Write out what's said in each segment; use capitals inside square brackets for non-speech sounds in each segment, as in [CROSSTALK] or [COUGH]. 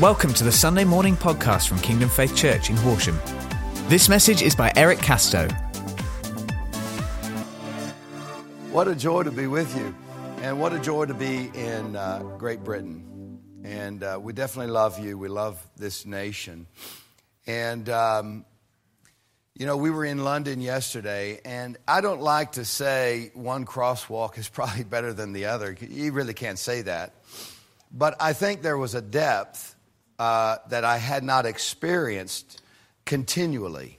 Welcome to the Sunday morning podcast from Kingdom Faith Church in Horsham. This message is by Eric Casto. What a joy to be with you, and what a joy to be in uh, Great Britain. And uh, we definitely love you. We love this nation. And, um, you know, we were in London yesterday, and I don't like to say one crosswalk is [LAUGHS] probably better than the other. You really can't say that. But I think there was a depth uh, that I had not experienced continually.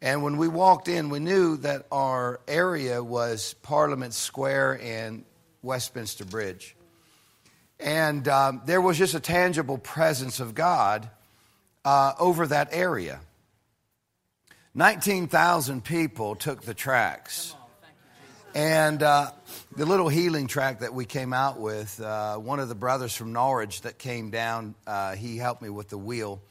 And when we walked in, we knew that our area was Parliament Square and Westminster Bridge. And um, there was just a tangible presence of God uh, over that area. 19,000 people took the tracts. And uh, the little healing tract that we came out with, uh, one of the brothers from Norwich that came down, uh, he helped me with the wheel.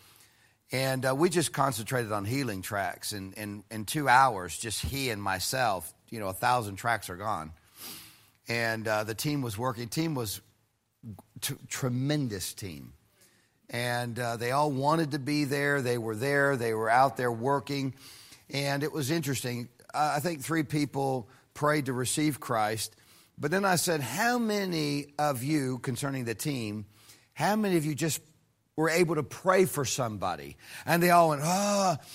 And uh, we just concentrated on healing tracts. And in two hours, just he and myself, you know, a thousand tracts are gone. And uh, the team was working. Team was t- tremendous team. And uh, they all wanted to be there. They were there. They were out there working. And it was interesting. I think three people prayed to receive Christ. But then I said, How many of you, concerning the team, how many of you just were able to pray for somebody? And they all went, Ah, oh,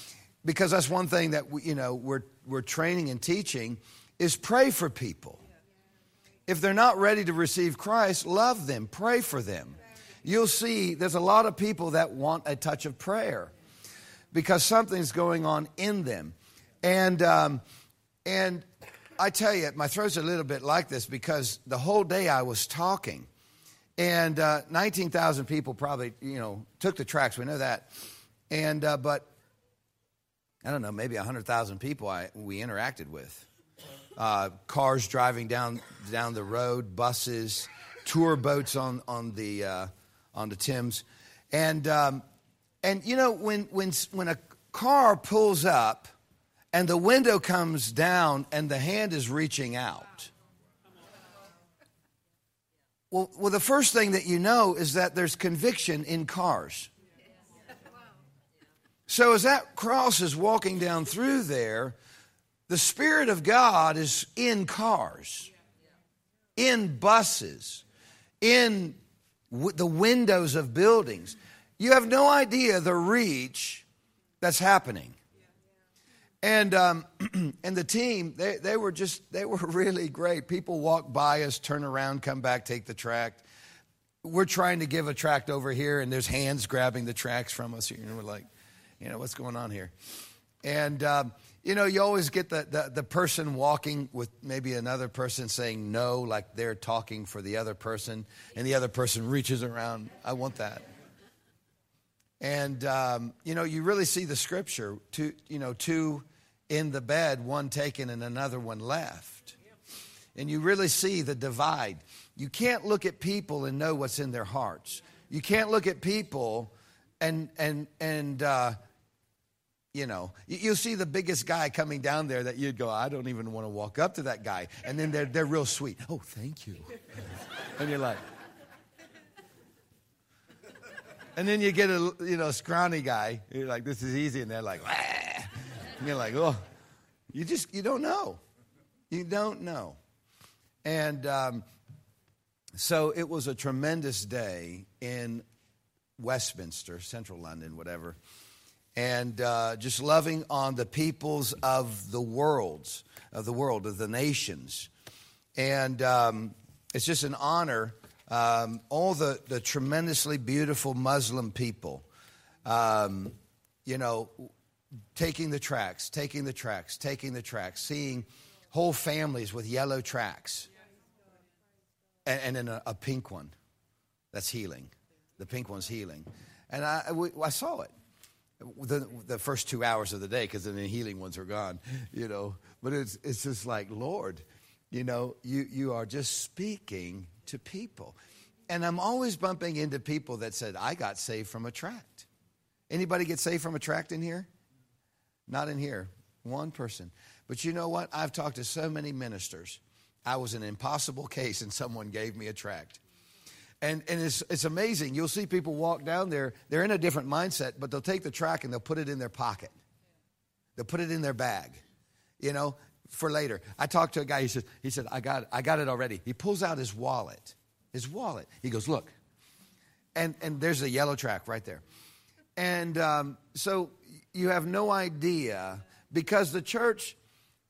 because that's one thing that we, you know we're we're training and teaching is pray for people. If they're not ready to receive Christ, love them, pray for them. You'll see there's a lot of people that want a touch of prayer because something's going on in them, and um, and I tell you, my throat's a little bit like this because the whole day I was talking, and uh, 19,000 people probably, you know, took the tracts. We know that, and uh, but I don't know, maybe 100,000 people I, we interacted with. Uh, cars driving down down the road, buses, tour boats on on the uh, on the Thames, and um, and you know when when when a car pulls up and the window comes down and the hand is reaching out. Well, well, the first thing that you know is that there's conviction in cars. So as that cross is walking down through there, the Spirit of God is in cars, in buses, in w- the windows of buildings. You have no idea the reach that's happening and um, [CLEARS THROAT] and the team they, they were just they were [LAUGHS] really great. People walk by us turn around come back take the tract. We're trying to give a tract over here and there's hands grabbing the tracts from us. And we're like you know what's going on here? And um, you know you always get the, the, the person walking with maybe another person saying no like they're talking for the other person and the other person reaches around. I want that. And um, you know you really see the scripture. To you know two in the bed, one taken and another one left. And you really see the divide. You can't look at people and know what's in their hearts. You can't look at people and and and uh, you know you'll see the biggest guy coming down there that you'd go, I don't even want to walk up to that guy. And then they're they're real sweet. Oh, thank you. [LAUGHS] And you're like. And then you get a you know scrawny guy. You're like, this is easy, and they're like. You're like, oh, you just, you don't know. You don't know. And um, so it was a tremendous day in Westminster, central London, whatever. And uh, just loving on the peoples of the worlds, of the world, of the nations. And um, it's just an honor. Um, all the, the tremendously beautiful Muslim people. Um, you know, taking the tracts, taking the tracts, taking the tracts, seeing whole families with yellow tracts, and, and then a, a, pink one that's healing. The pink one's healing. And I, I saw it the, the first two hours of the day because then the healing ones are gone, you know. But it's, it's just like, Lord, you know, you, you are just speaking to people. And I'm always bumping into people that said, I got saved from a tract. Anybody get saved from a tract in here? Not in here. One person. But you know what? I've talked to so many ministers. I was an impossible case and someone gave me a tract. And, and it's, it's amazing. You'll see people walk down there, they're in a different mindset, but they'll take the tract and they'll put it in their pocket. They'll put it in their bag, you know, for later. I talked to a guy, he said, he said I, got, I got it already. He pulls out his wallet, his wallet. He goes, Look. And, and there's a yellow tract right there. And um, so you have no idea because the church,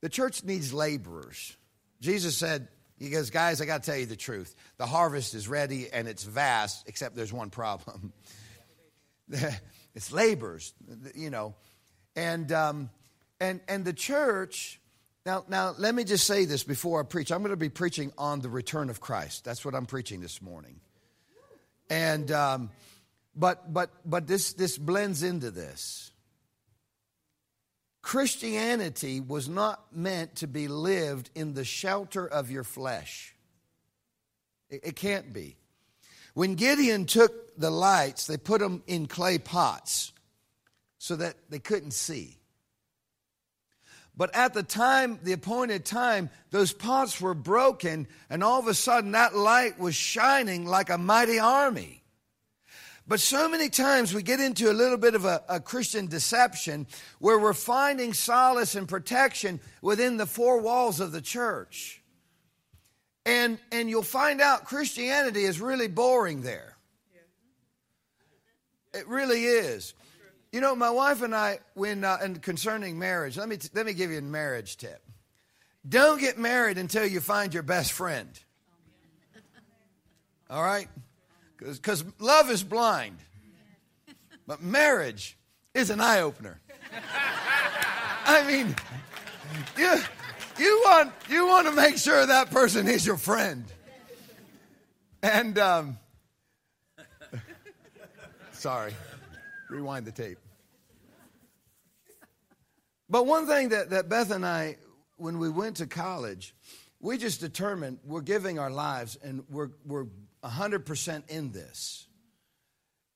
the church needs laborers. Jesus said, he goes, guys, I got to tell you the truth. The harvest is ready and it's vast, except there's one problem. [LAUGHS] it's laborers, you know. And, um, and, and the church, now, now, let me just say this before I preach. I'm going to be preaching on the return of Christ. That's what I'm preaching this morning. And, um, but, but, but this, this blends into this. Christianity was not meant to be lived in the shelter of your flesh. It, it can't be. When Gideon took the lights, they put them in clay pots so that they couldn't see. But at the time, the appointed time, those pots were broken, and all of a sudden that light was shining like a mighty army. But so many times we get into a little bit of a, a, Christian deception where we're finding solace and protection within the four walls of the church. And, and you'll find out Christianity is really boring there. It really is. You know, my wife and I, when uh, and concerning marriage, let me t- let me give you a marriage tip. Don't get married until you find your best friend. All right? Because love is blind, but marriage is an eye opener. I mean, you, you, want, you want to make sure that person is your friend. And, um, sorry, rewind the tape. But one thing that, that Beth and I, when we went to college, we just determined we're giving our lives and we're, we're 100% in this.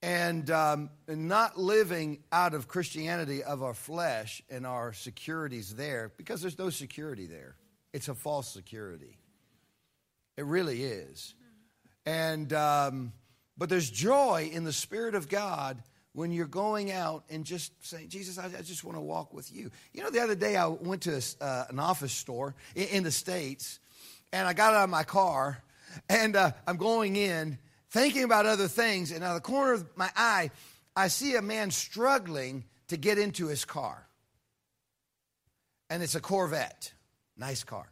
And, um, and not living out of Christianity of our flesh and our securities there, because there's no security there. It's a false security. It really is. And, um, but there's joy in the Spirit of God when you're going out and just saying, Jesus, I, I just want to walk with you. You know, the other day I went to a, uh, an office store in, in, the States, and I got out of my car and uh, I'm going in thinking about other things, and out of the corner of my eye, I see a man struggling to get into his car. And it's a Corvette. Nice car.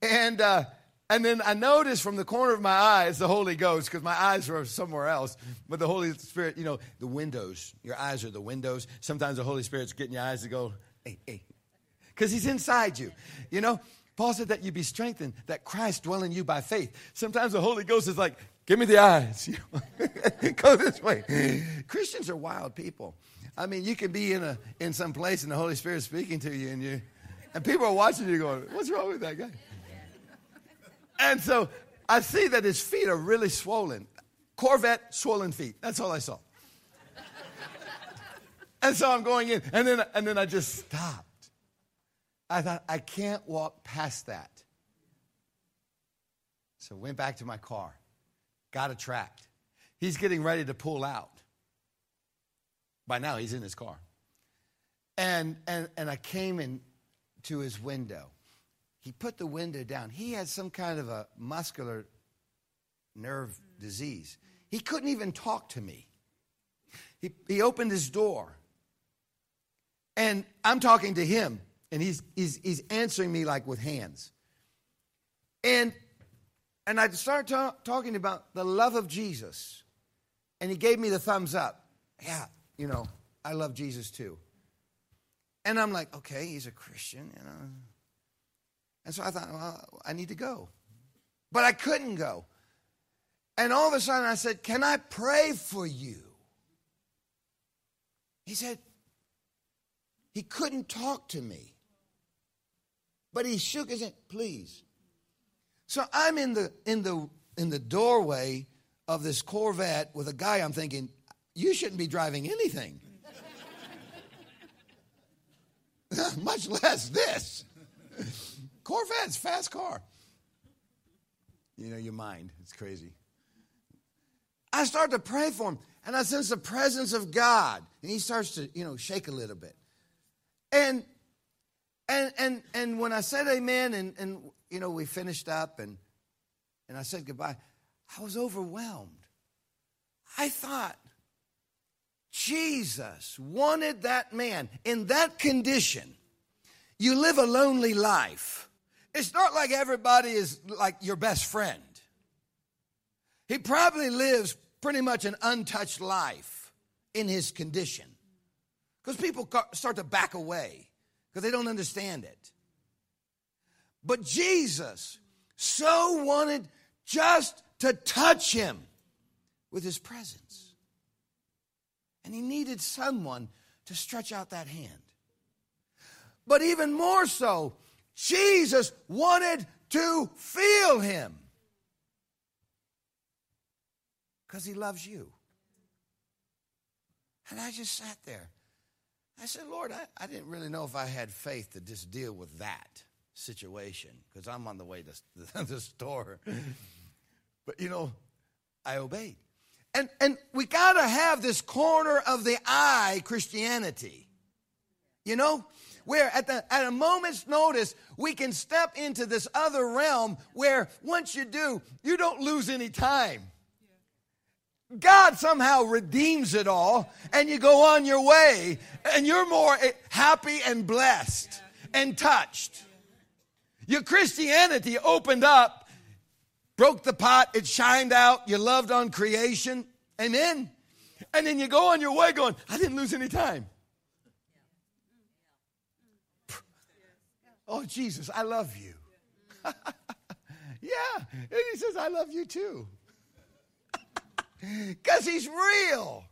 And, uh, and then I noticed from the corner of my eye, it's the Holy Ghost, because my eyes were somewhere else. But the Holy Spirit, you know, the windows, your eyes are the windows. Sometimes the Holy Spirit's getting your eyes to go, hey, hey. Because he's inside you, you know? Paul said that you be strengthened, that Christ dwell in you by faith. Sometimes the Holy Ghost is like, give me the eyes. [LAUGHS] Go this way. Christians are wild people. I mean, you can be in a in some place and the Holy Spirit is speaking to you, and you and people are watching you going, What's wrong with that guy? And so I see that his feet are really swollen. Corvette, swollen feet. That's all I saw. And so I'm going in, and then and then I just stopped. I thought, I can't walk past that. So went back to my car, got a tract. He's getting ready to pull out. By now, he's in his car. And, and, and I came in to his window. He put the window down. He had some kind of a muscular nerve disease. He couldn't even talk to me. He, he opened his door. And I'm talking to him and he's, he's, he's answering me like with hands. And, and I started ta- talking about the love of Jesus. And he gave me the thumbs up. Yeah, you know, I love Jesus too. And I'm like, okay, he's a Christian, you know. And so I thought, well, I need to go. But I couldn't go. And all of a sudden I said, Can I pray for you? He said, He couldn't talk to me. But he shook his head, please. So I'm in the in the in the doorway of this Corvette with a guy I'm thinking, you shouldn't be driving anything. [LAUGHS] Much less this. Corvette's fast car. You know, your mind, it's crazy. I start to pray for him, and I sense the presence of God, and he starts to, you know, shake a little bit. And and and and when I said amen, and and you know, we finished up, and and I said goodbye, I was overwhelmed. I thought Jesus wanted that man in that condition. You live a lonely life. It's not like everybody is like your best friend. He probably lives pretty much an untouched life in his condition because people start to back away because they don't understand it. But Jesus so wanted just to touch him with his presence. And he needed someone to stretch out that hand. But even more so, Jesus wanted to feel him because he loves you. And I just sat there. I said, Lord, I, I didn't really know if I had faith to just deal with that situation because I'm on the way to [LAUGHS] the, store. but, you know, I obeyed. And, and we got to have this corner of the eye Christianity. You know, where at, the, at a moment's notice, we can step into this other realm where once you do, you don't lose any time. God somehow redeems it all, and you go on your way, and you're more happy and blessed and touched. Your Christianity opened up, broke the pot, it shined out, you loved on creation. Amen. And then you go on your way going, I didn't lose any time. Oh, Jesus, I love you. [LAUGHS] yeah. And he says, I love you too. [LAUGHS] Because he's real.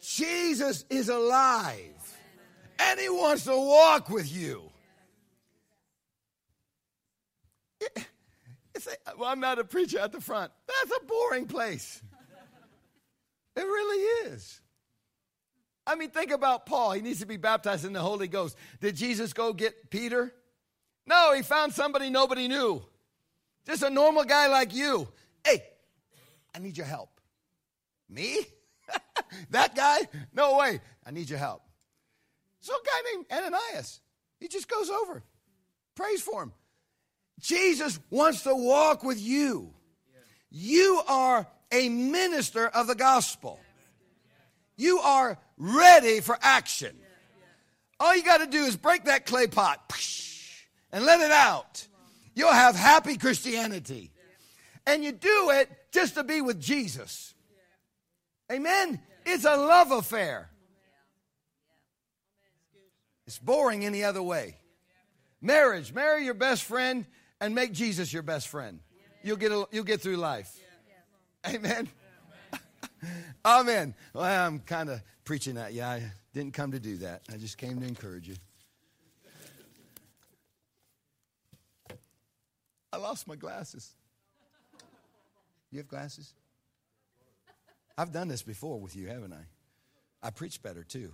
Jesus is alive. And he wants to walk with you. [LAUGHS] well, I'm not a preacher at the front. That's a boring place. It really is. I mean, think about Paul. He needs to be baptized in the Holy Ghost. Did Jesus go get Peter? No, he found somebody nobody knew. Just a normal guy like you. Hey, I need your help. Me? [LAUGHS] that guy? No way. I need your help. So a guy named Ananias. He just goes over, prays for him. Jesus wants to walk with you. You are a minister of the gospel. You are ready for action. All you got to do is break that clay pot and let it out. You'll have happy Christianity. And you do it just to be with Jesus. Amen? It's a love affair. It's boring any other way. Marriage, marry your best friend and make Jesus your best friend. You'll get, a, you'll get through life. Amen. [LAUGHS] Amen. Well, I'm kind of preaching that. Yeah, I didn't come to do that. I just came to encourage you. I lost my glasses. You have glasses? I've done this before with you, haven't I? I preach better too.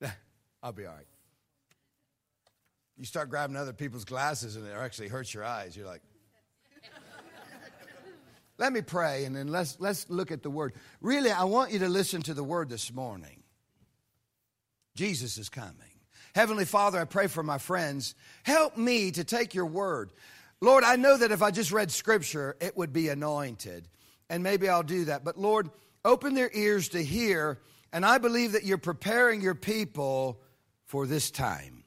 [LAUGHS] I'll be all right. You start grabbing other people's glasses and it actually hurts your eyes. You're like, [LAUGHS] let me pray and then let's, let's look at the word. Really, I want you to listen to the word this morning. Jesus is coming. Heavenly Father, I pray for my friends. Help me to take your word. Lord, I know that if I just read scripture, it would be anointed. And maybe I'll do that. But Lord, open their ears to hear. And I believe that you're preparing your people for this time.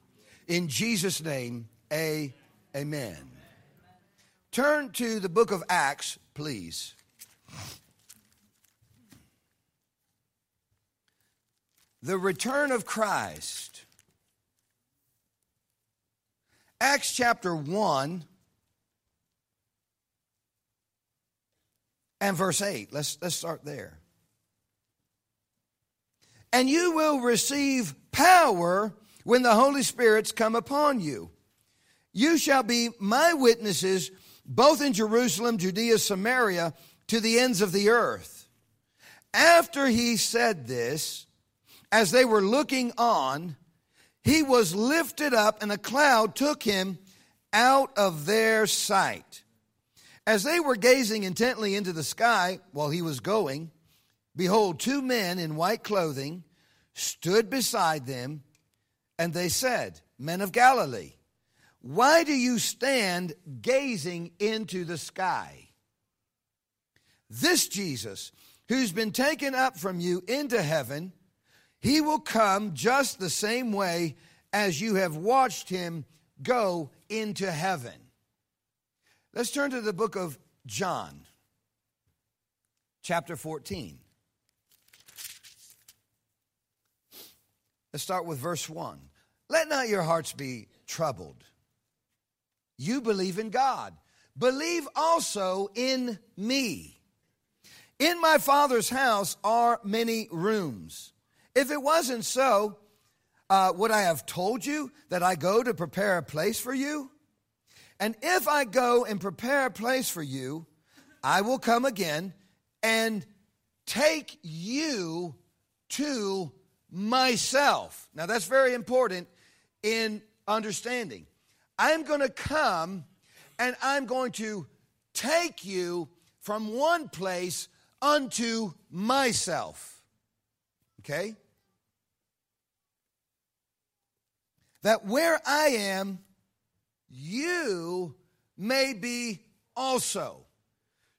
In Jesus' name, a, amen. Turn to the book of Acts, please. The return of Christ. Acts chapter 1 and verse 8. Let's, let's start there. And you will receive power when the Holy Spirit's come upon you. You shall be my witnesses both in Jerusalem, Judea, Samaria, to the ends of the earth. After he said this, as they were looking on, he was lifted up, and a cloud took him out of their sight. As they were gazing intently into the sky while he was going, behold, two men in white clothing stood beside them, and they said, Men of Galilee, why do you stand gazing into the sky? This Jesus, who's been taken up from you into heaven, he will come just the same way as you have watched him go into heaven. Let's turn to the book of John, chapter 14. Let's start with verse 1. Let not your hearts be troubled. You believe in God, believe also in me. In my Father's house are many rooms. If it wasn't so, uh, would I have told you that I go to prepare a place for you? And if I go and prepare a place for you, I will come again and take you to myself. Now, that's very important in understanding. I'm going to come and I'm going to take you from one place unto myself. Okay? That where I am, you may be also.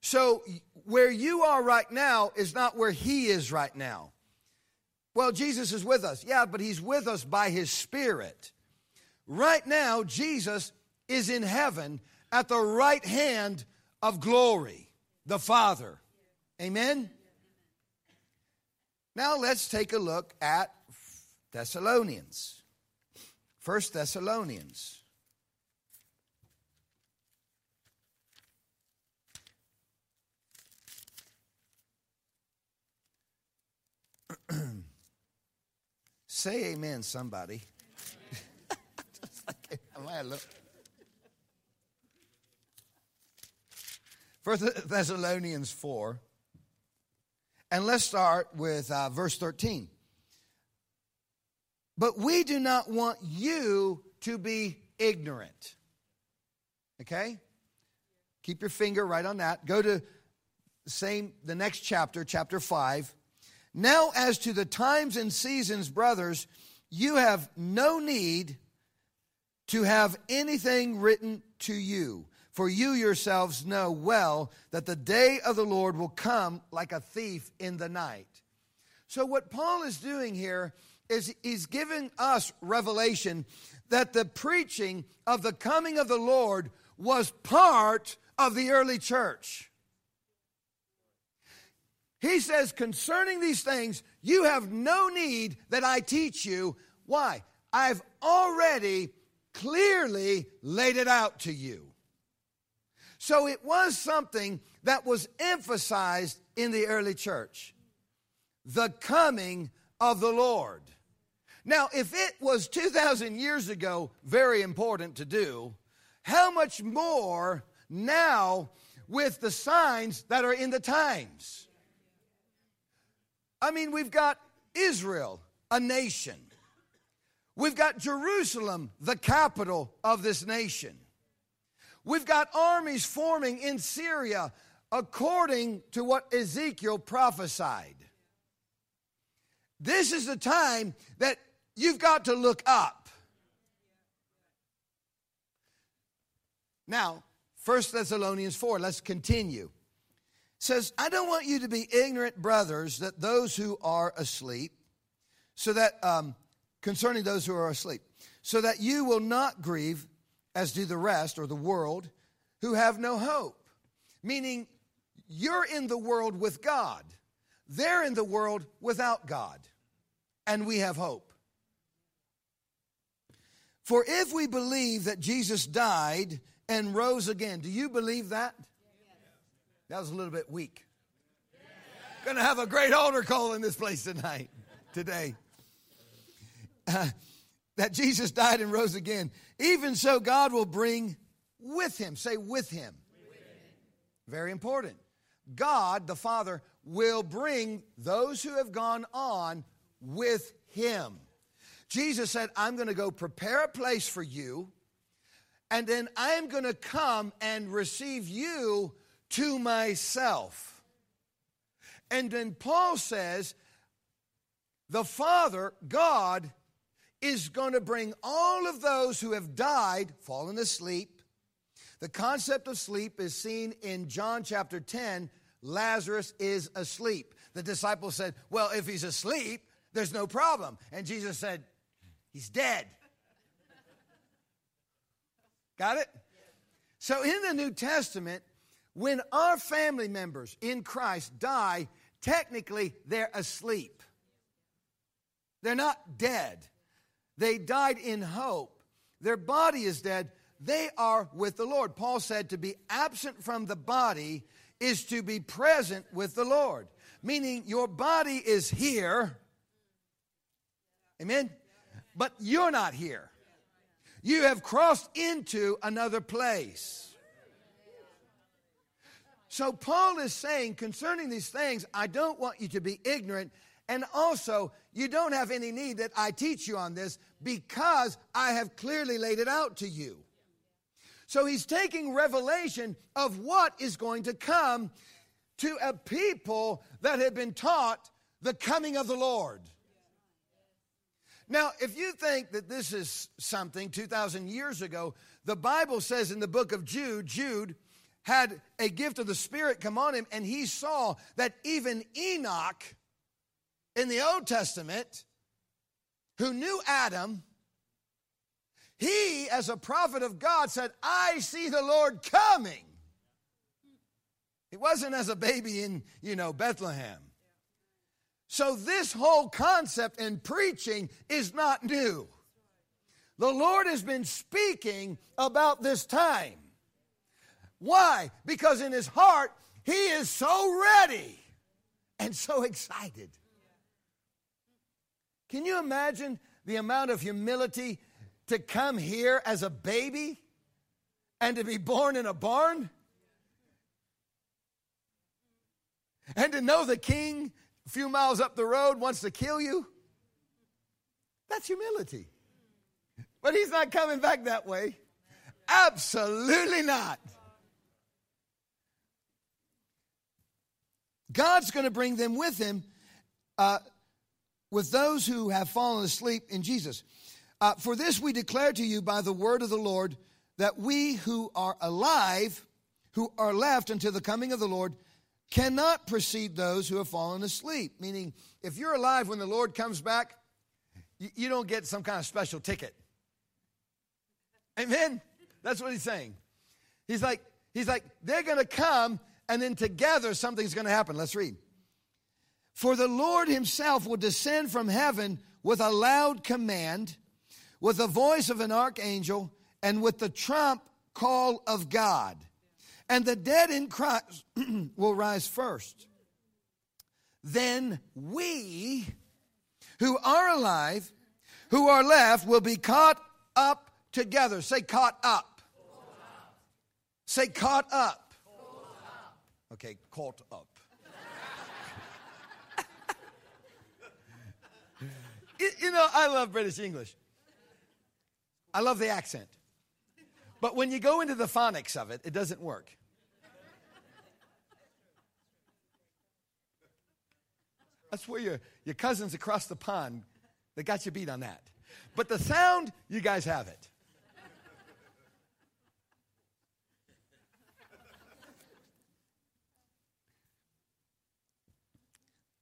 So, where you are right now is not where he is right now. Well, Jesus is with us. Yeah, but he's with us by his Spirit. Right now, Jesus is in heaven at the right hand of glory, the Father. Amen? Now let's take a look at Thessalonians. First Thessalonians. [CLEARS THROAT] Say amen, somebody. [LAUGHS] like, First Thessalonians 4. And let's start with uh, verse 13. But we do not want you to be ignorant. Okay? Keep your finger right on that. Go to same the next chapter, chapter 5. Now as to the times and seasons, brothers, you have no need to have anything written to you. For you yourselves know well that the day of the Lord will come like a thief in the night. So, what Paul is doing here is he's giving us revelation that the preaching of the coming of the Lord was part of the early church. He says, concerning these things, you have no need that I teach you. Why? I've already clearly laid it out to you. So it was something that was emphasized in the early church the coming of the Lord. Now, if it was 2,000 years ago very important to do, how much more now with the signs that are in the times? I mean, we've got Israel, a nation. We've got Jerusalem, the capital of this nation. We've got armies forming in Syria according to what Ezekiel prophesied. This is the time that you've got to look up. Now, 1 Thessalonians 4, let's continue. Says, I don't want you to be ignorant, brothers, that those who are asleep, so that um, concerning those who are asleep, so that you will not grieve as do the rest or the world who have no hope. Meaning, you're in the world with God, they're in the world without God, and we have hope. For if we believe that Jesus died and rose again, do you believe that? That was a little bit weak. Going to have a great altar call in this place tonight, today uh, [LAUGHS] that Jesus died and rose again, even so God will bring with him. Say, with him. With him. Very important. God, the Father, will bring those who have gone on with him. Jesus said, I'm going to go prepare a place for you, and then I'm going to come and receive you to myself. And then Paul says, the Father, God, is going to bring all of those who have died, fallen asleep. The concept of sleep is seen in John chapter 10. Lazarus is asleep. The disciples said, Well, if he's asleep, there's no problem. And Jesus said, He's dead. Got it? So in the New Testament, when our family members in Christ die, technically they're asleep. They're not dead. They died in hope. Their body is dead. They are with the Lord. Paul said to be absent from the body is to be present with the Lord, meaning your body is here. Amen? But you're not here. You have crossed into another place. So, Paul is saying concerning these things, I don't want you to be ignorant. And also, you don't have any need that I teach you on this because I have clearly laid it out to you. So, he's taking revelation of what is going to come to a people that have been taught the coming of the Lord. Now, if you think that this is something 2,000 years ago, the Bible says in the book of Jude, Jude had a gift of the Spirit come on him, and he saw that even Enoch in the Old Testament, who knew Adam, he, as a prophet of God, said, I see the Lord coming. He wasn't as a baby in, you know, Bethlehem. So, this whole concept in preaching is not new. The Lord has been speaking about this time. Why? Because in his heart, he is so ready and so excited. Can you imagine the amount of humility to come here as a baby and to be born in a barn? And to know the king a few miles up the road wants to kill you? That's humility. But he's not coming back that way. Absolutely not. God's going to bring them with him, uh, with those who have fallen asleep in Jesus. Uh, For this we declare to you by the word of the Lord that we who are alive, who are left until the coming of the Lord, cannot precede those who have fallen asleep. Meaning, if you're alive when the Lord comes back, you, you don't get some kind of special ticket. Amen? That's what he's saying. He's like, he's like, they're going to come and then together something's going to happen. Let's read. For the Lord himself will descend from heaven with a loud command, with the voice of an archangel, and with the trump call of God. And the dead in Christ [CLEARS THROAT] will rise first. Then we who are alive, who are left, will be caught up together. Say, caught up. Say, caught up. Okay, caught up. you know, I love British English. I love the accent. But when you go into the phonics of it, it doesn't work. That's where your, your cousins across the pond, they got you beat on that. But the sound, you guys have it.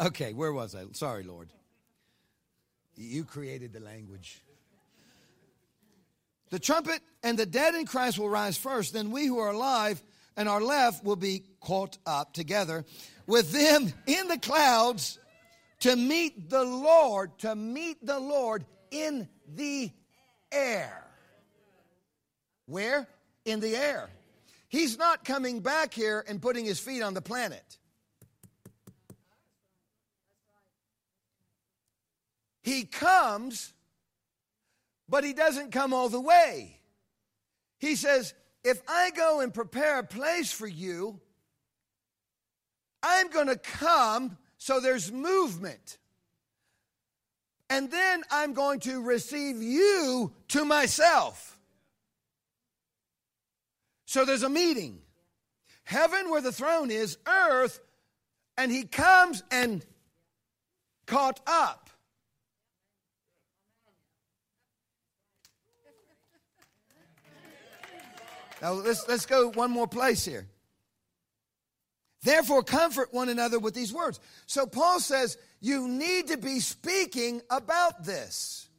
Okay, where was I? Sorry, Lord. You created the language. The trumpet and the dead in Christ will rise first. Then we who are alive and are left will be caught up together with them in the clouds to meet the Lord, to meet the Lord in the air. Where? In the air. He's not coming back here and putting his feet on the planet. He comes, but he doesn't come all the way. He says, If I go and prepare a place for you, I'm going to come so there's movement. And then I'm going to receive you to myself. So there's a meeting. Heaven, where the throne is, earth, and he comes and caught up. Now let's, let's go one more place here. Therefore, comfort one another with these words. So Paul says, you need to be speaking about this.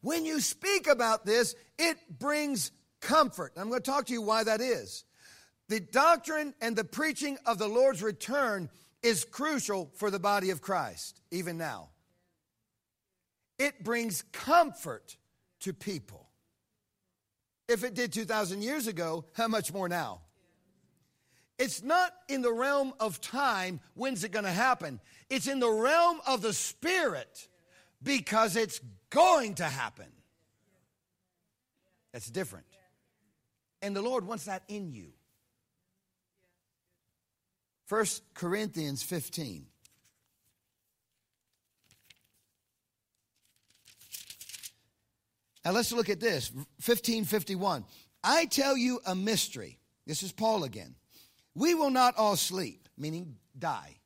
When you speak about this, it brings comfort. I'm going to talk to you why that is. The doctrine and the preaching of the Lord's return is crucial for the body of Christ, even now. It brings comfort to people. If it did 2,000 years ago, how much more now? It's not in the realm of time, when's it going to happen? It's in the realm of the Spirit because it's going to happen. That's different. And the Lord wants that in you. 1 Corinthians 15. Now let's look at this 1551. I tell you a mystery. This is Paul again. We will not all sleep, meaning die.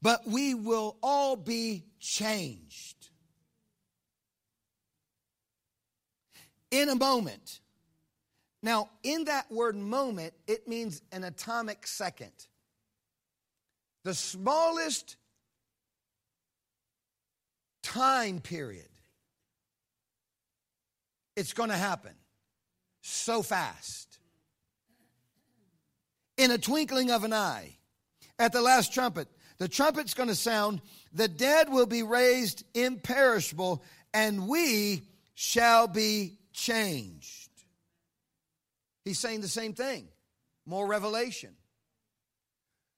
But we will all be changed. In a moment. Now, in that word moment, it means an atomic second. The smallest time period. It's going to happen so fast in a twinkling of an eye. At the last trumpet, the trumpet's going to sound, the dead will be raised imperishable, and we shall be changed. He's saying the same thing, more revelation.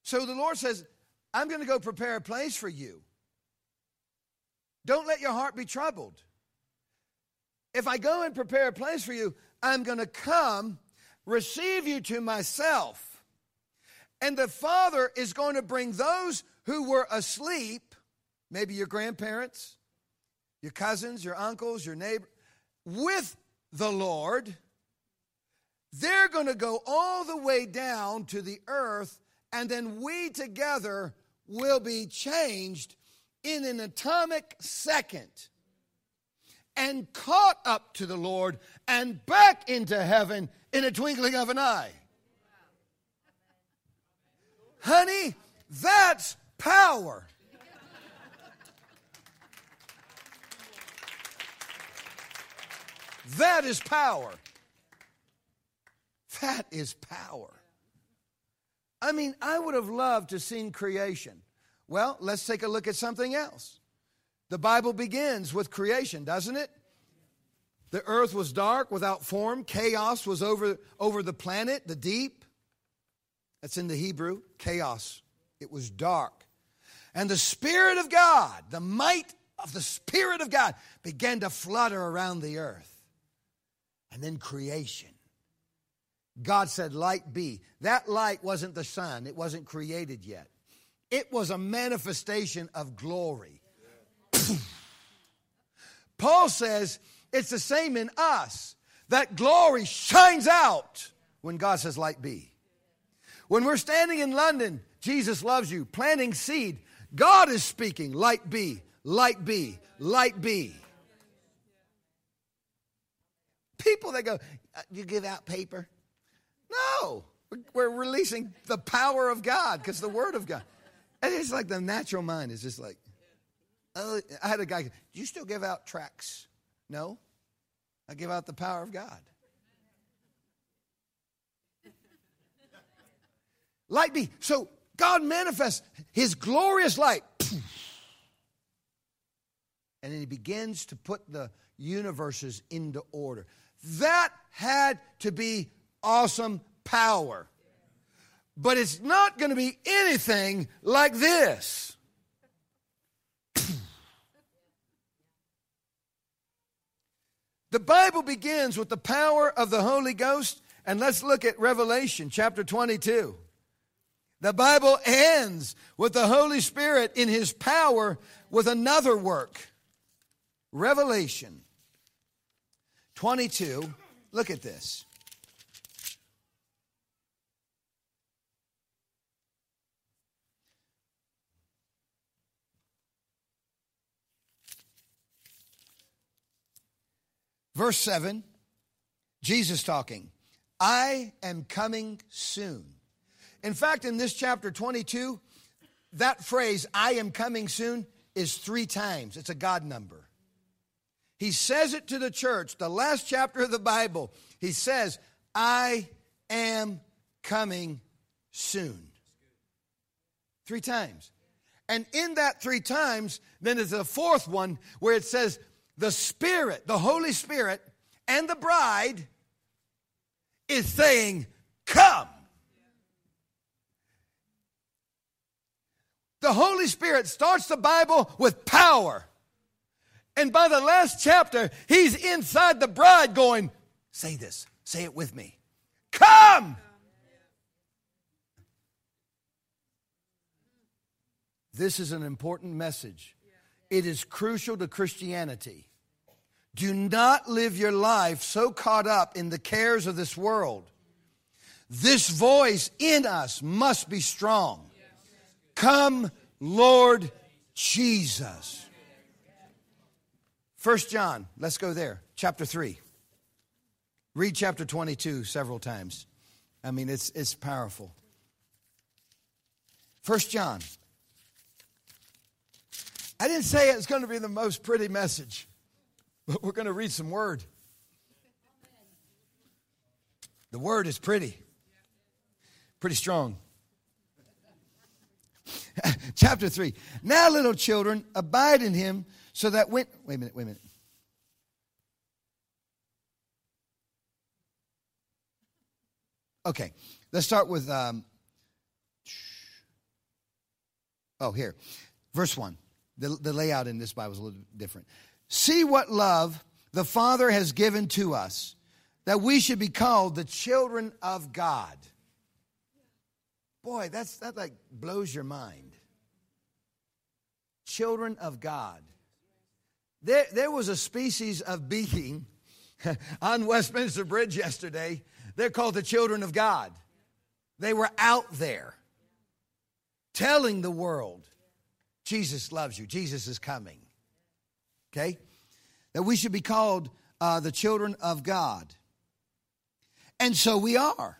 So the Lord says, I'm going to go prepare a place for you. Don't let your heart be troubled. If I go and prepare a place for you, I'm going to come, receive you to myself and the Father is going to bring those who were asleep, maybe your grandparents, your cousins, your uncles, your neighbor, with the Lord. They're going to go all the way down to the earth, and then we together will be changed in an atomic second and caught up to the Lord and back into heaven in a twinkling of an eye. Honey, that's power. That is power. That is power. I mean, I would have loved to seen creation. Well, let's take a look at something else. The Bible begins with creation, doesn't it? The earth was dark without form, chaos was over, over the planet, the deep. That's in the Hebrew, chaos. It was dark. And the Spirit of God, the might of the Spirit of God, began to flutter around the earth. And then creation. God said, Light be. That light wasn't the sun, it wasn't created yet. It was a manifestation of glory. Paul says it's the same in us. That glory shines out when God says, Light be. When we're standing in London, Jesus loves you, planting seed, God is speaking, light be, light be, light be. People that go, uh, you give out paper? No, we're releasing the power of God because the Word of God. And it's like the natural mind is just like, Oh, I had a guy, do you still give out tracts? No, I give out the power of God. [LAUGHS] Light be. So God manifests his glorious light. [SNIFFS] And then he begins to put the universes into order. That had to be awesome power. But it's not going to be anything like this. The Bible begins with the power of the Holy Ghost, and let's look at Revelation chapter 22. The Bible ends with the Holy Spirit in His power with another work. Revelation 22. Look at this. Verse 7, Jesus talking, I am coming soon. In fact, in this chapter 22, that phrase, I am coming soon, is three times. It's a God number. He says it to the church, the last chapter of the Bible. He says, I am coming soon. Three times. And in that three times, then there's a fourth one where it says, the Spirit, the Holy Spirit, and the bride is saying, Come. The Holy Spirit starts the Bible with power. And by the last chapter, he's inside the bride going, Say this, say it with me. Come! This is an important message. It is crucial to Christianity. Do not live your life so caught up in the cares of this world. This voice in us must be strong. Come, Lord Jesus. First John, let's go there. Chapter 3. Read chapter 22 several times. I mean, it's, it's powerful. First John. I didn't say it's going to be the most pretty message, but [LAUGHS] we're going to read some word. The word is pretty, pretty strong. [LAUGHS] Chapter 3. Now, little children, abide in him so that when. Wait a minute, wait a minute. Okay, let's start with. Um, oh, here. Verse 1. The, the layout in this Bible is a little different. See what love the Father has given to us, that we should be called the children of God. Boy, that's that like blows your mind. Children of God. There, there was a species of being [LAUGHS] on Westminster Bridge yesterday. They're called the children of God. They were out there telling the world Jesus loves you, Jesus is coming. Okay? That we should be called uh, the children of God. And so we are.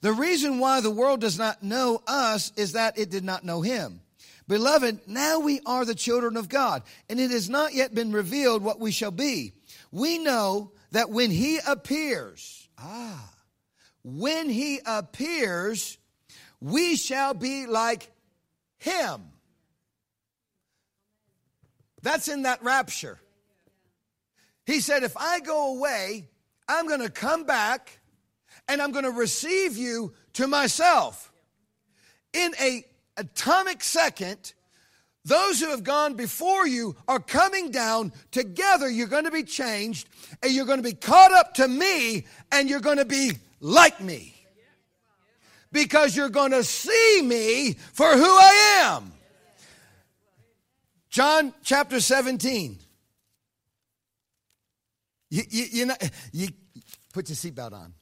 The reason why the world does not know us is that it did not know him. Beloved, now we are the children of God, and it has not yet been revealed what we shall be. We know that when he appears, ah, when he appears, we shall be like him. That's in that rapture. He said, If I go away, I'm going to come back and I'm going to receive you to myself. In a atomic second, those who have gone before you are coming down together. You're going to be changed and you're going to be caught up to me and you're going to be like me. Because you're going to see me for who I am. John chapter 17. You, you, you, know, you put your seatbelt on.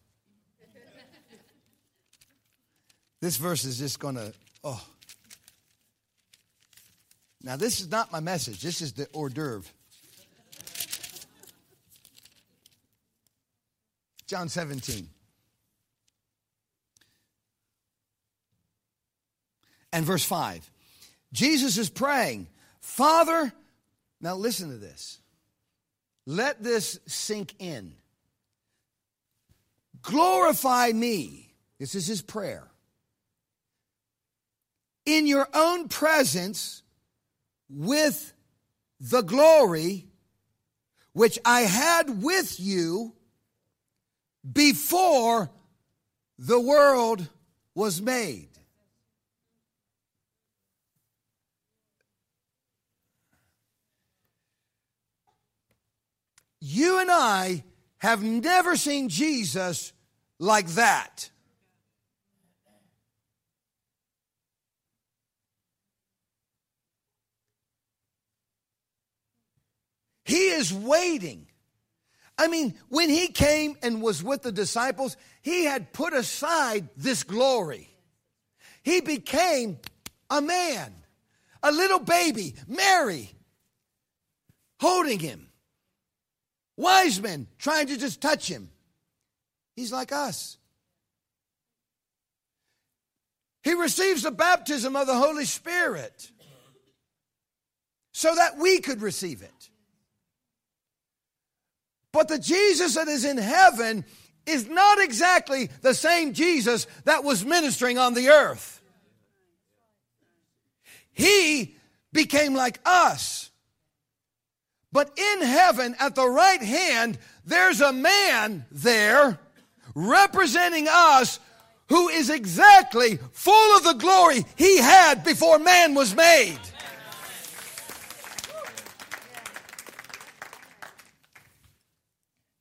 This verse is just going to, oh. Now, this is not my message. This is the hors d'oeuvre. John 17. And verse 5. Jesus is praying, Father, now listen to this. Let this sink in. Glorify me. This is his prayer in your own presence with the glory which I had with you before the world was made. You and I have never seen Jesus like that. He is waiting. I mean, when he came and was with the disciples, he had put aside this glory. He became a man, a little baby, Mary, holding him. Wise men trying to just touch him. He's like us. He receives the baptism of the Holy Spirit so that we could receive it. But the Jesus that is in heaven is not exactly the same Jesus that was ministering on the earth. He became like us. But in heaven, at the right hand, there's a man there representing us who is exactly full of the glory he had before man was made.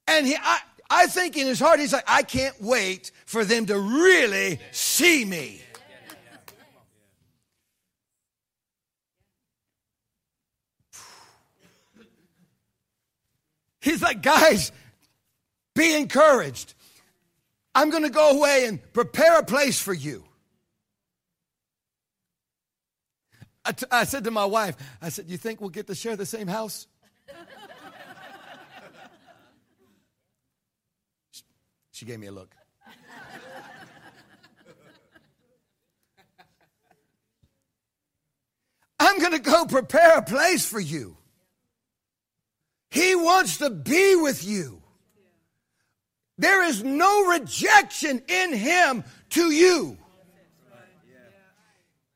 And he, I, I think in his heart, he's like, I can't wait for them to really see me. He's like, guys, be encouraged. I'm going to go away and prepare a place for you. I, t- I said to my wife, I said, You think we'll get to share the same house? [LAUGHS] she gave me a look. [LAUGHS] I'm going to go prepare a place for you. He wants to be with you. There is no rejection in Him to you.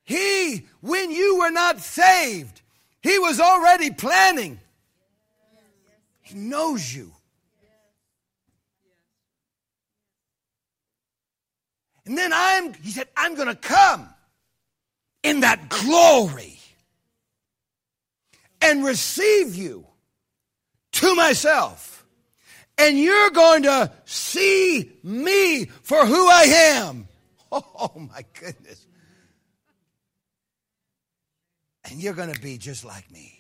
He, when you were not saved, He was already planning. He knows you. And then I'm, He said, I'm going to come in that glory and receive you to myself. And you're going to see me for who I am. [LAUGHS] Oh, my goodness. And you're going to be just like me.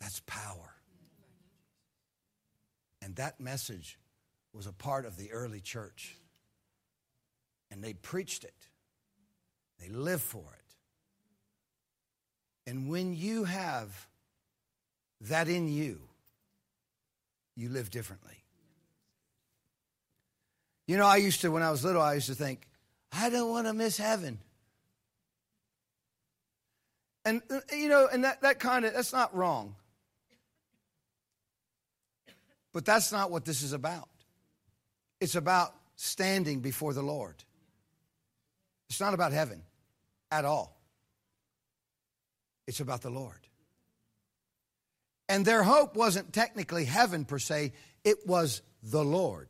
That's power. And that message was a part of the early church and they preached it. They lived for it. And when you have that in you, you live differently. You know, I used to, when I was little, I used to think, I don't want to miss heaven. And, uh, you know, and that, that kind of, that's not wrong. But that's not what this is about. It's about standing before the Lord. It's not about heaven at all, it's about the Lord. And their hope wasn't technically heaven per se, it was the Lord.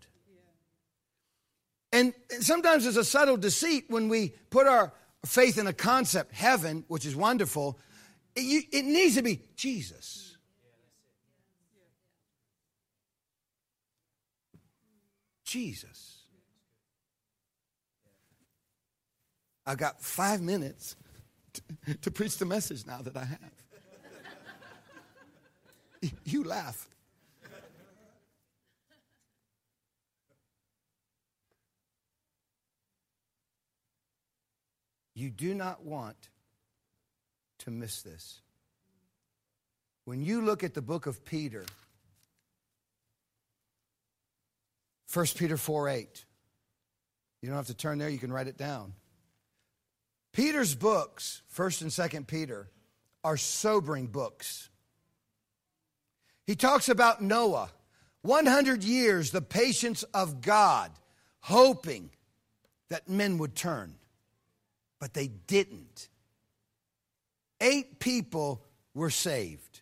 And sometimes there's a subtle deceit when we put our faith in a concept, heaven, which is wonderful. It, it needs to be Jesus. Jesus. I've got five minutes to, to preach the message now that I have. you laugh. You do not want to miss this. When you look at the book of Peter, 1 Peter 4 8, you don't have to turn there, you can write it down. Peter's books, 1st and 2nd Peter, are sobering books. He talks about Noah, 100 years, the patience of God, hoping that men would turn, but they didn't. Eight people were saved.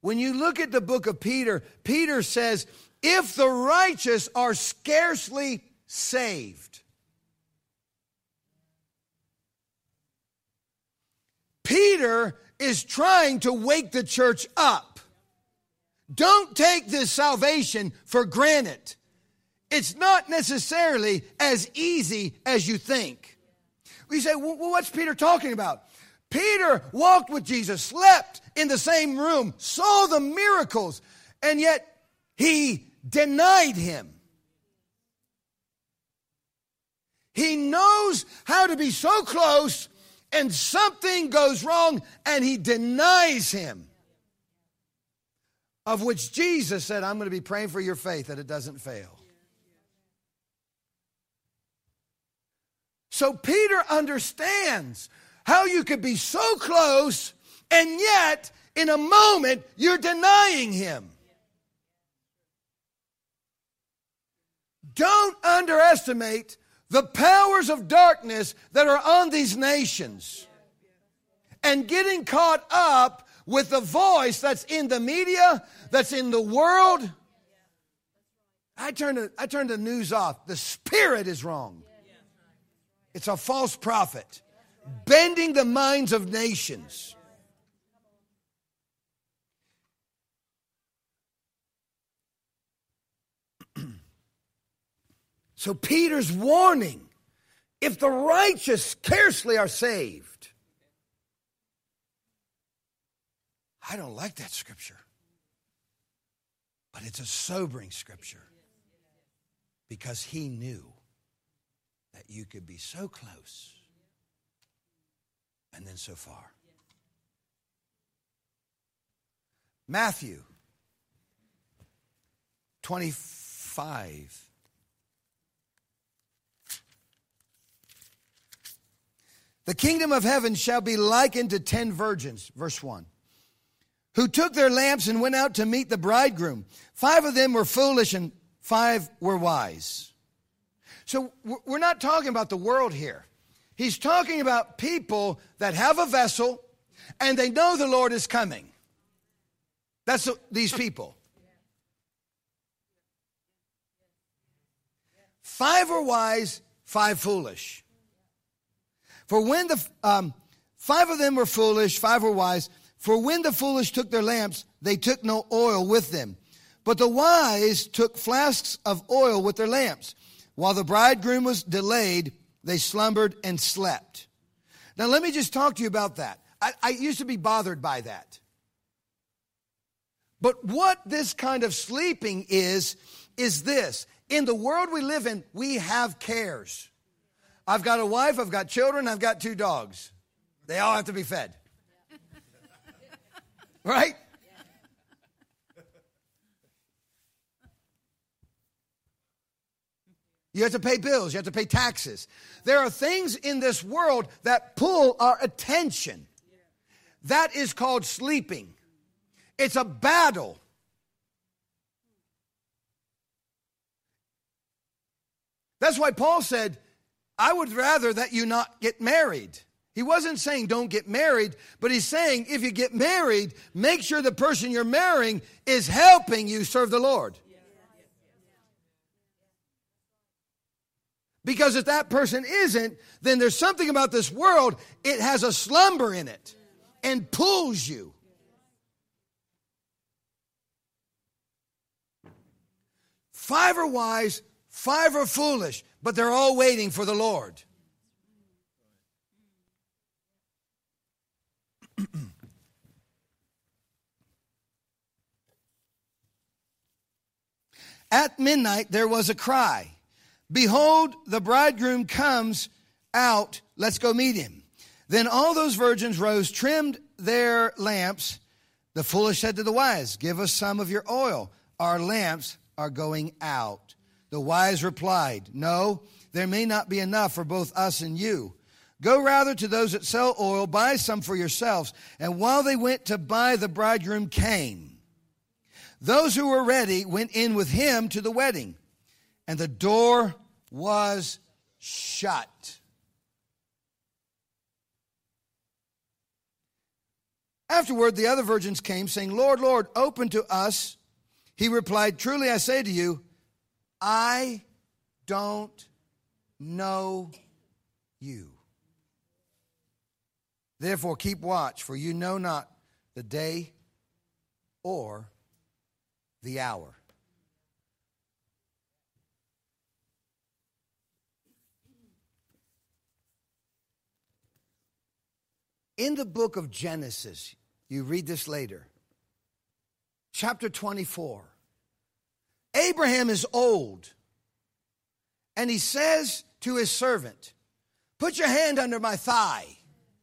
When you look at the book of Peter, Peter says, if the righteous are scarcely saved, Peter is trying to wake the church up. Don't take this salvation for granted. It's not necessarily as easy as you think. We say, well, what's Peter talking about? Peter walked with Jesus, slept in the same room, saw the miracles, and yet he denied him. He knows how to be so close and something goes wrong and he denies him. Of which Jesus said, I'm going to be praying for your faith that it doesn't fail. So Peter understands how you could be so close and yet in a moment you're denying him. Don't underestimate the powers of darkness that are on these nations and getting caught up with the voice that's in the media, that's in the world. I turn the, I turn the news off. The spirit is wrong. It's a false prophet bending the minds of nations. So Peter's warning if the righteous scarcely are saved. I don't like that scripture, but it's a sobering scripture because he knew that you could be so close and then so far. Matthew 25. The kingdom of heaven shall be likened to ten virgins, verse 1, who took their lamps and went out to meet the bridegroom. Five of them were foolish and five were wise. So we're not talking about the world here. He's talking about people that have a vessel and they know the Lord is coming. That's these people. Five are wise, five foolish. For when the um, five of them were foolish, five were wise. For when the foolish took their lamps, they took no oil with them. But the wise took flasks of oil with their lamps. While the bridegroom was delayed, they slumbered and slept. Now, let me just talk to you about that. I, I used to be bothered by that. But what this kind of sleeping is, is this. In the world we live in, we have cares. I've got a wife, I've got children, I've got two dogs. They all have to be fed. [LAUGHS] Right? You have to pay bills, you have to pay taxes. There are things in this world that pull our attention. That is called sleeping. It's a battle. That's why Paul said, I would rather that you not get married. He wasn't saying don't get married, but he's saying if you get married, make sure the person you're marrying is helping you serve the Lord. Because if that person isn't, then there's something about this world, it has a slumber in it and pulls you. Five are wise, five are foolish but they're all waiting for the Lord. [CLEARS THROAT] At midnight there was a cry Behold, the bridegroom comes out, let's go meet him. Then all those virgins rose, trimmed their lamps. The foolish said to the wise, Give us some of your oil. Our lamps are going out. The wise replied, No, there may not be enough for both us and you. Go rather to those that sell oil, buy some for yourselves. And while they went to buy, the bridegroom came. Those who were ready went in with him to the wedding, and the door was shut. Afterward, the other virgins came, saying, Lord, Lord, open to us. He replied, Truly I say to you, I don't know you. Therefore, keep watch, for you know not the day or the hour. In the book of Genesis, you read this later, chapter 24. Abraham is old. and he says to his servant, Put your hand under my thigh.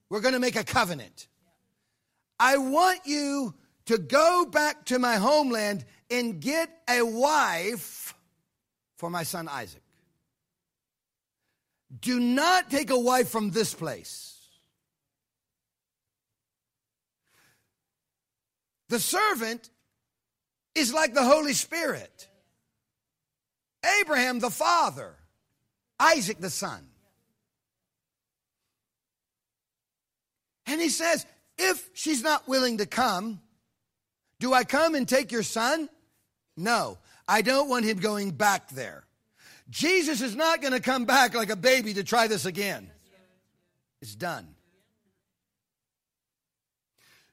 We're going to make a covenant. I want you to go back to my homeland and get a wife for my son Isaac. Do not take a wife from this place. The servant is like the Holy Spirit. Abraham, the father, Isaac, the son. And he says, if she's not willing to come, do I come and take your son? No, I don't want him going back there. Jesus is not going to come back like a baby to try this again. It's done.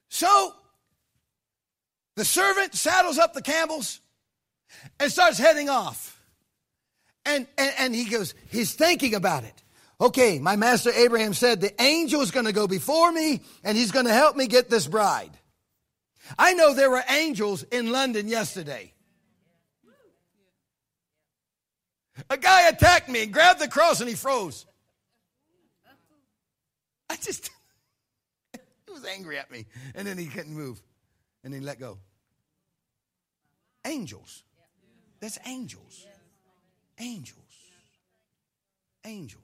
So the servant saddles up the camels and starts heading off. And, and, and he goes, he's thinking about it. Okay, my master Abraham said the angel is going to go before me and he's going to help me get this bride. I know there were angels in London yesterday. A guy attacked me and grabbed the cross and he froze. I just, [LAUGHS] he was angry at me. And then he couldn't move. And he let go. Angels. That's angels. Angels. Angels.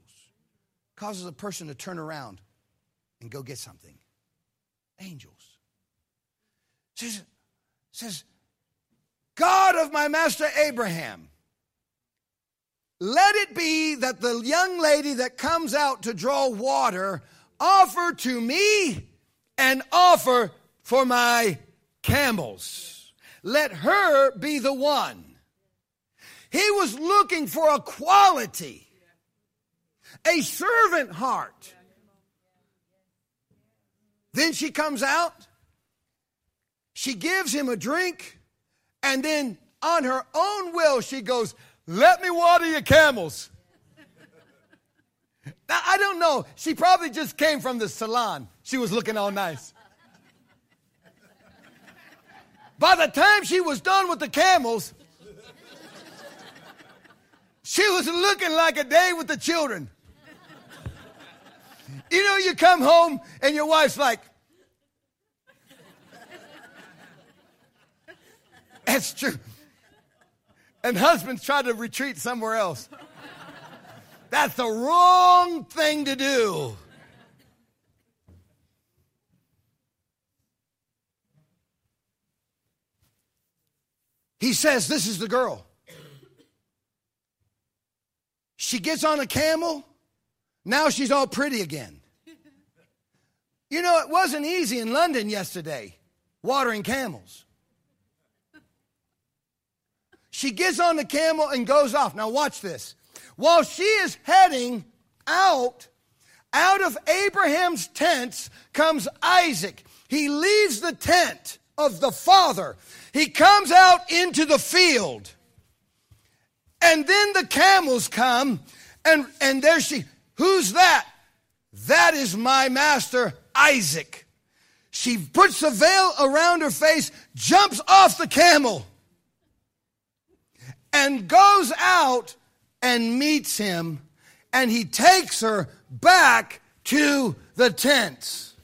Causes a person to turn around and go get something. Angels. Says, says God of my master Abraham, let it be that the young lady that comes out to draw water offer to me an offer for my camels. Let her be the one. He was looking for a quality, a servant heart. Then she comes out, she gives him a drink, and then on her own will, she goes, Let me water your camels. Now, I don't know. She probably just came from the salon. She was looking all nice. By the time she was done with the camels, she was looking like a day with the children. You know, you come home and your wife's like, That's true. And husbands try to retreat somewhere else. That's the wrong thing to do. He says, This is the girl. She gets on a camel. Now she's all pretty again. You know, it wasn't easy in London yesterday watering camels. She gets on the camel and goes off. Now, watch this. While she is heading out, out of Abraham's tents comes Isaac. He leaves the tent of the father. He comes out into the field. And then the camels come, and, and there she, who's that? That is my master, Isaac. She puts a veil around her face, jumps off the camel, and goes out and meets him, and he takes her back to the tents.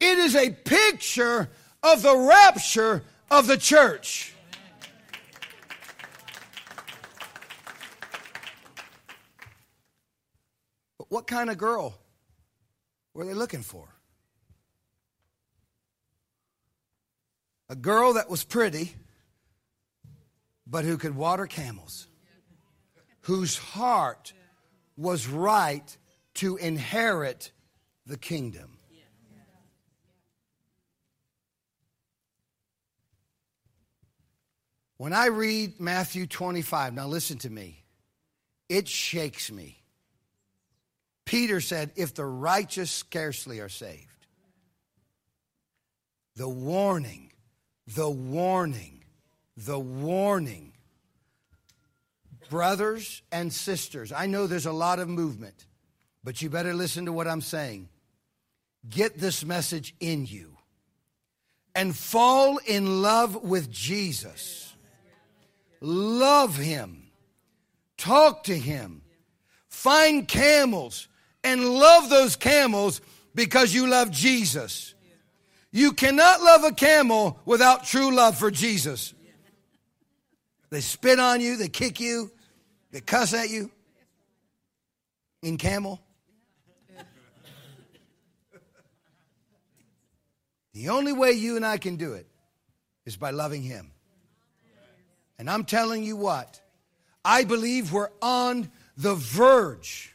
It is a picture of the rapture of the church. What kind of girl were they looking for? A girl that was pretty, but who could water camels, whose heart was right to inherit the kingdom. When I read Matthew 25, now listen to me, it shakes me. Peter said, If the righteous scarcely are saved, the warning, the warning, the warning. Brothers and sisters, I know there's a lot of movement, but you better listen to what I'm saying. Get this message in you and fall in love with Jesus love him, talk to him, find camels, and love those camels because you love Jesus. You cannot love a camel without true love for Jesus. They spit on you, they kick you, they cuss at you. In camel. The only way you and I can do it is by loving Him. And I'm telling you what, I believe we're on the verge.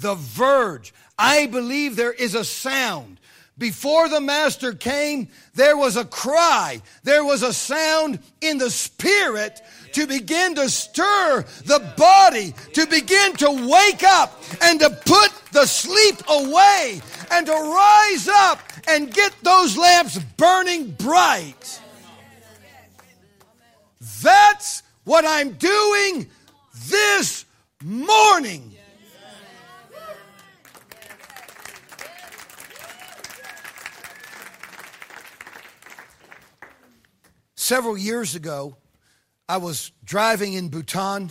The verge. I believe there is a sound. Before the Master came, there was a cry, there was a sound in the Spirit to begin to stir the body, to begin to wake up and to put the sleep away and to rise up and get those lamps burning bright. That's what I'm doing this morning. Several years ago, I was driving in Bhutan,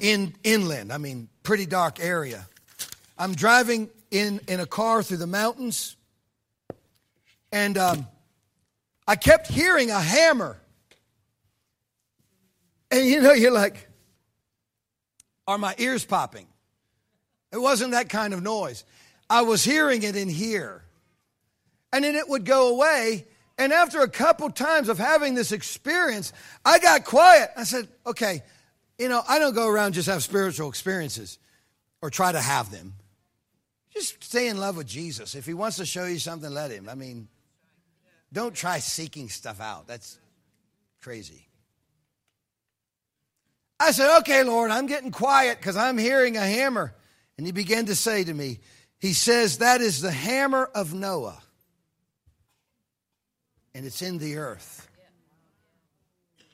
in inland. I mean, pretty dark area. I'm driving in in a car through the mountains, and um, I kept hearing a hammer. And you know, you're like, are my ears popping? It wasn't that kind of noise. I was hearing it in here. And then it would go away. And after a couple times of having this experience, I got quiet. I said, okay, you know, I don't go around just have spiritual experiences or try to have them. Just stay in love with Jesus. If he wants to show you something, let him. I mean, don't try seeking stuff out. That's crazy. I said, Okay, Lord, I'm getting quiet because I'm hearing a hammer. And he began to say to me, He says, That is the hammer of Noah. And it's in the earth.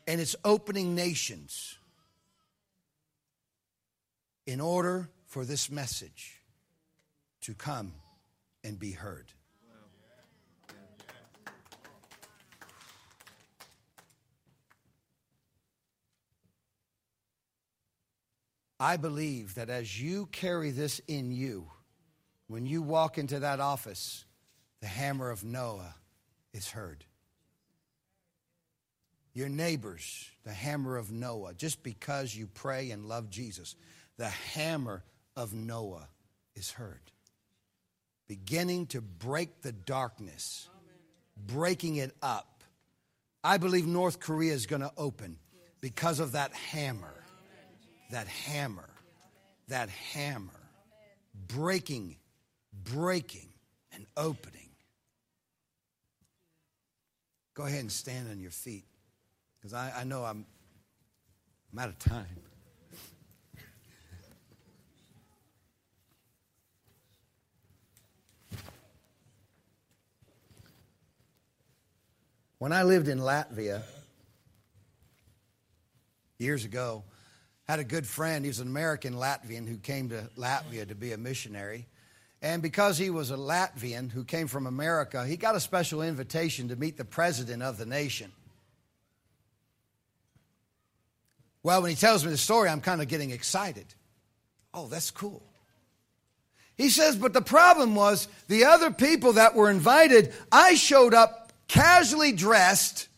And it's opening nations in order for this message to come and be heard. I believe that as you carry this in you, when you walk into that office, the hammer of Noah is heard. Your neighbors, the hammer of Noah, just because you pray and love Jesus, the hammer of Noah is heard. Beginning to break the darkness, breaking it up. I believe North Korea is going to open because of that hammer that hammer, that hammer, breaking, breaking, and opening. Go ahead and stand on your feet because I, I know I'm, I'm out of time. When I lived in Latvia years ago, had a good friend. He was an American Latvian who came to Latvia to be a missionary. And because he was a Latvian who came from America, he got a special invitation to meet the president of the nation. Well, when he tells me the story, I'm kind of getting excited. Oh, that's cool. He says, but the problem was the other people that were invited, I showed up casually dressed.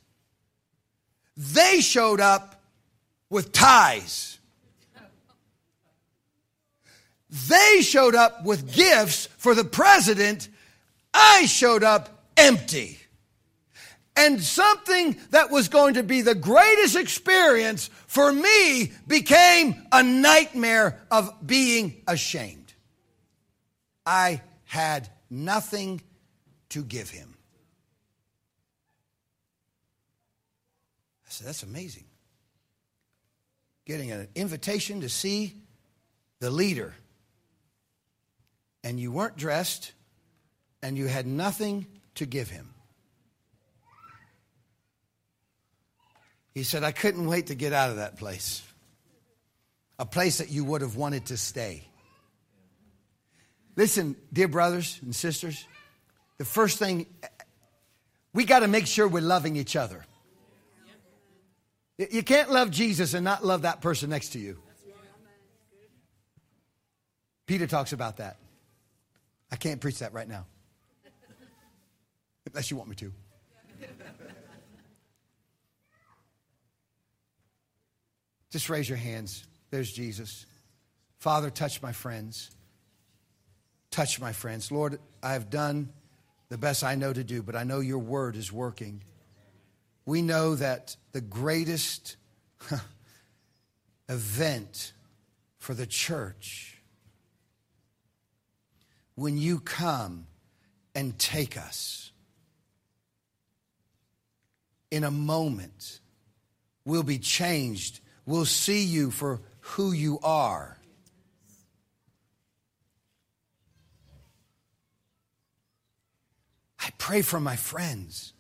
They showed up with ties. They showed up with gifts for the president. I showed up empty. And something that was going to be the greatest experience for me became a nightmare of being ashamed. I had nothing to give him. I said, That's amazing. Getting an invitation to see the leader and you weren't dressed and you had nothing to give him. He said, I couldn't wait to get out of that place, a place that you would have wanted to stay. Listen, dear brothers and sisters, the first thing, we got to make sure we're loving each other. You can't love Jesus and not love that person next to you. Peter talks about that. I can't preach that right now, unless you want me to. Just raise your hands. There's Jesus. Father, touch my friends. Touch my friends. Lord, I have done the best I know to do, but I know your word is working. We know that the greatest event for the church when you come and take us in a moment we'll be changed we'll see you for who you are. I pray for my friends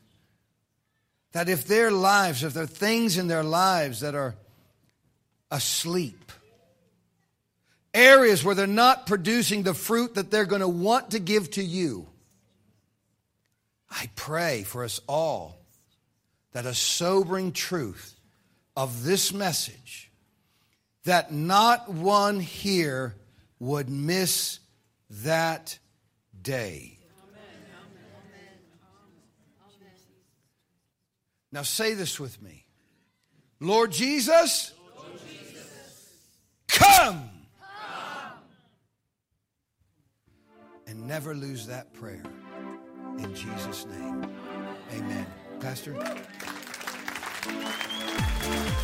that if their lives, if there are things in their lives that are asleep, areas where they're not producing the fruit that they're going to want to give to you, I pray for us all that a sobering truth of this message, that not one here would miss that day. Now say this with me Lord Jesus, Lord Jesus come. come. And never lose that prayer. In Jesus' name. Amen. Pastor.